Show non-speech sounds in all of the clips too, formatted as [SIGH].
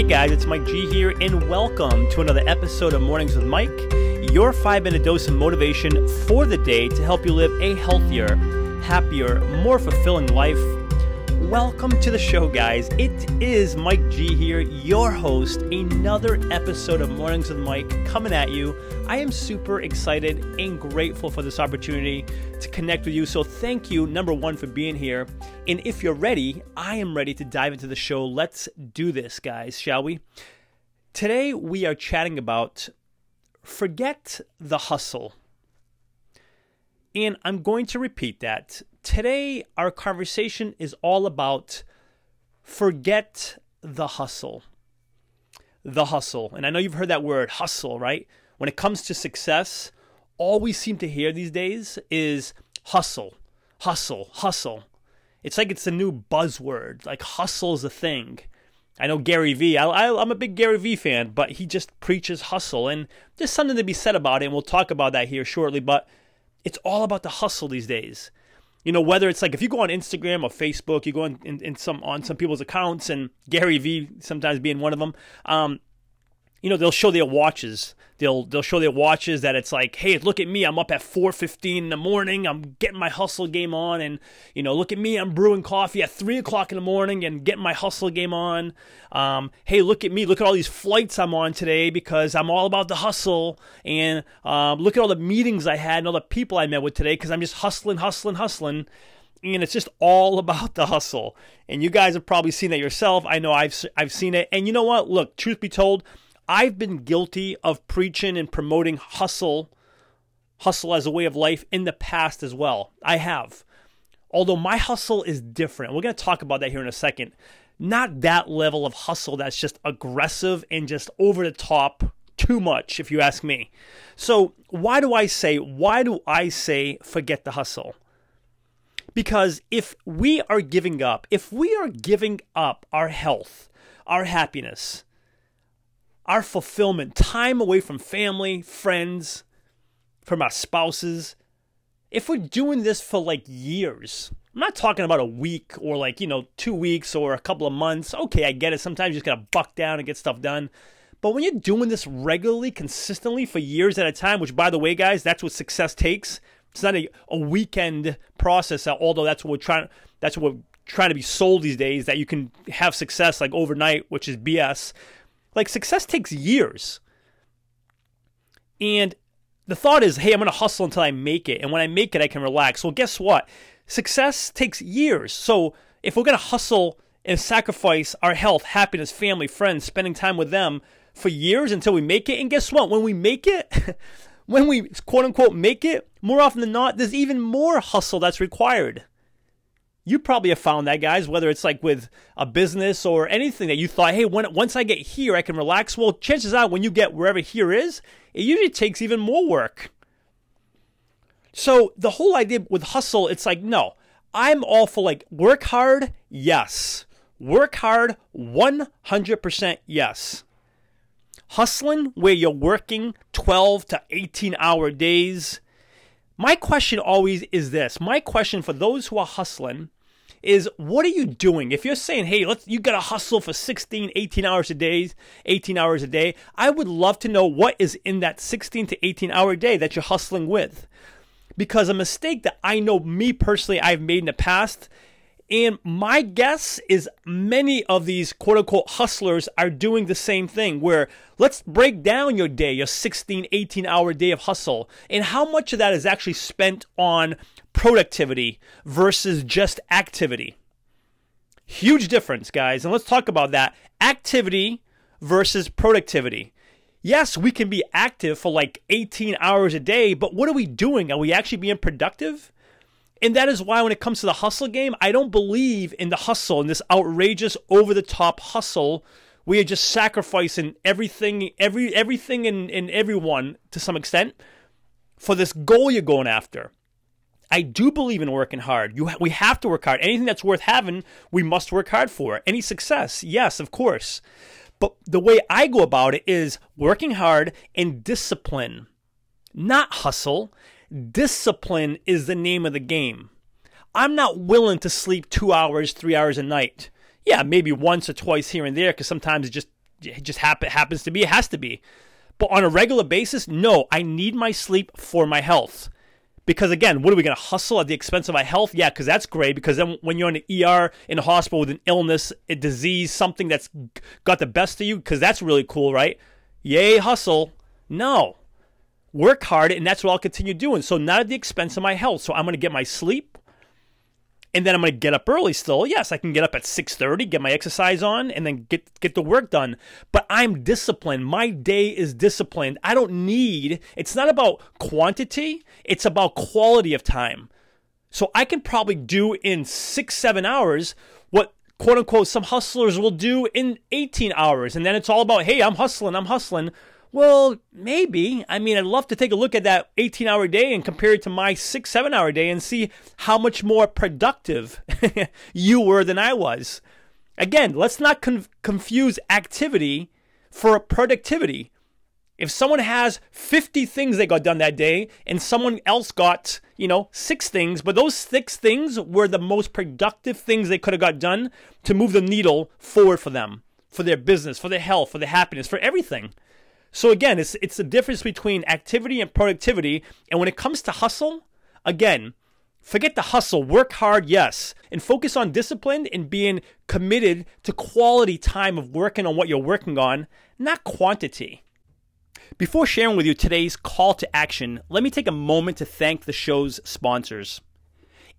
Hey guys, it's Mike G here, and welcome to another episode of Mornings with Mike, your five minute dose of motivation for the day to help you live a healthier, happier, more fulfilling life. Welcome to the show, guys. It is Mike G here, your host. Another episode of Mornings with Mike coming at you. I am super excited and grateful for this opportunity to connect with you. So, thank you, number one, for being here. And if you're ready, I am ready to dive into the show. Let's do this, guys, shall we? Today, we are chatting about forget the hustle. And I'm going to repeat that today our conversation is all about forget the hustle. The hustle. And I know you've heard that word, hustle, right? When it comes to success, all we seem to hear these days is hustle, hustle, hustle. It's like it's a new buzzword. Like hustle is a thing. I know Gary Vee. I, I, I'm a big Gary Vee fan, but he just preaches hustle. And there's something to be said about it, and we'll talk about that here shortly. But it's all about the hustle these days you know whether it's like if you go on Instagram or Facebook, you go in, in, in some on some people's accounts, and Gary Vee sometimes being one of them. Um, you know they'll show their watches they'll they'll show their watches that it's like hey look at me i'm up at 4.15 in the morning i'm getting my hustle game on and you know look at me i'm brewing coffee at 3 o'clock in the morning and getting my hustle game on um, hey look at me look at all these flights i'm on today because i'm all about the hustle and um, look at all the meetings i had and all the people i met with today because i'm just hustling hustling hustling and it's just all [LAUGHS] about the hustle. And you guys have probably seen that yourself. I know I've I've seen it. And you know what? Look, truth be told, I've been guilty of preaching and promoting hustle, hustle as a way of life in the past as well. I have. Although my hustle is different. We're going to talk about that here in a second. Not that level of hustle that's just aggressive and just over the top too much if you ask me. So, why do I say why do I say forget the hustle? Because if we are giving up, if we are giving up our health, our happiness, our fulfillment, time away from family, friends, from our spouses, if we're doing this for like years, I'm not talking about a week or like, you know, two weeks or a couple of months. Okay, I get it. Sometimes you just gotta buck down and get stuff done. But when you're doing this regularly, consistently for years at a time, which by the way, guys, that's what success takes. It's not a, a weekend process, uh, although that's what we're trying that's what we're trying to be sold these days, that you can have success like overnight, which is BS. Like success takes years. And the thought is, hey, I'm going to hustle until I make it. And when I make it, I can relax. Well, guess what? Success takes years. So if we're going to hustle and sacrifice our health, happiness, family, friends, spending time with them for years until we make it, and guess what? When we make it, [LAUGHS] when we quote unquote make it, more often than not, there's even more hustle that's required you probably have found that, guys, whether it's like with a business or anything that you thought, hey, when, once I get here, I can relax. Well, chances are when you get wherever here is, it usually takes even more work. So the whole idea with hustle, it's like, no, I'm all for like work hard, yes. Work hard, 100% yes. Hustling, where you're working 12 to 18 hour days, my question always is this. My question for those who are hustling is what are you doing? If you're saying, "Hey, let's you got to hustle for 16, 18 hours a day, 18 hours a day." I would love to know what is in that 16 to 18 hour day that you're hustling with. Because a mistake that I know me personally I've made in the past and my guess is many of these quote unquote hustlers are doing the same thing where let's break down your day, your 16, 18 hour day of hustle, and how much of that is actually spent on productivity versus just activity. Huge difference, guys. And let's talk about that activity versus productivity. Yes, we can be active for like 18 hours a day, but what are we doing? Are we actually being productive? And that is why when it comes to the hustle game, I don't believe in the hustle, and this outrageous over the top hustle we are just sacrificing everything, every everything and, and everyone to some extent for this goal you're going after. I do believe in working hard. You, we have to work hard. Anything that's worth having, we must work hard for. Any success, yes, of course. But the way I go about it is working hard and discipline, not hustle. Discipline is the name of the game. I'm not willing to sleep two hours, three hours a night. Yeah, maybe once or twice here and there because sometimes it just it just happen, happens to be, it has to be. But on a regular basis, no, I need my sleep for my health. Because again, what are we going to hustle at the expense of my health? Yeah, because that's great. Because then when you're in the ER, in a hospital with an illness, a disease, something that's got the best of you, because that's really cool, right? Yay, hustle. No. Work hard, and that's what I'll continue doing. So, not at the expense of my health. So, I'm going to get my sleep and then I'm going to get up early still. Yes, I can get up at 6:30, get my exercise on and then get get the work done. But I'm disciplined. My day is disciplined. I don't need it's not about quantity, it's about quality of time. So I can probably do in 6-7 hours what quote unquote some hustlers will do in 18 hours and then it's all about, "Hey, I'm hustling, I'm hustling." Well, maybe. I mean, I'd love to take a look at that 18 hour day and compare it to my six, seven hour day and see how much more productive [LAUGHS] you were than I was. Again, let's not con- confuse activity for productivity. If someone has 50 things they got done that day and someone else got, you know, six things, but those six things were the most productive things they could have got done to move the needle forward for them, for their business, for their health, for their happiness, for everything. So again, it's it's the difference between activity and productivity. And when it comes to hustle, again, forget the hustle. Work hard, yes, and focus on discipline and being committed to quality time of working on what you're working on, not quantity. Before sharing with you today's call to action, let me take a moment to thank the show's sponsors.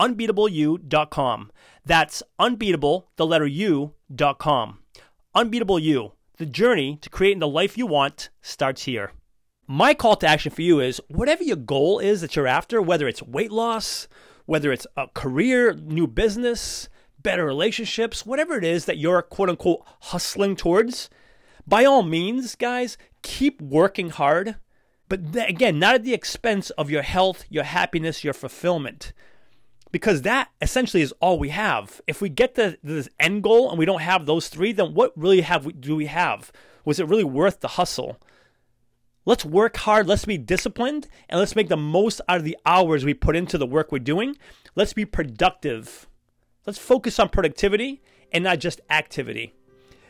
unbeatableu.com. That's unbeatable, the letter U.com. Unbeatable You, the journey to creating the life you want starts here. My call to action for you is whatever your goal is that you're after, whether it's weight loss, whether it's a career, new business, better relationships, whatever it is that you're quote unquote hustling towards, by all means, guys, keep working hard. But again, not at the expense of your health, your happiness, your fulfillment because that essentially is all we have. If we get the this end goal and we don't have those three, then what really have we, do we have? Was it really worth the hustle? Let's work hard, let's be disciplined, and let's make the most out of the hours we put into the work we're doing. Let's be productive. Let's focus on productivity and not just activity.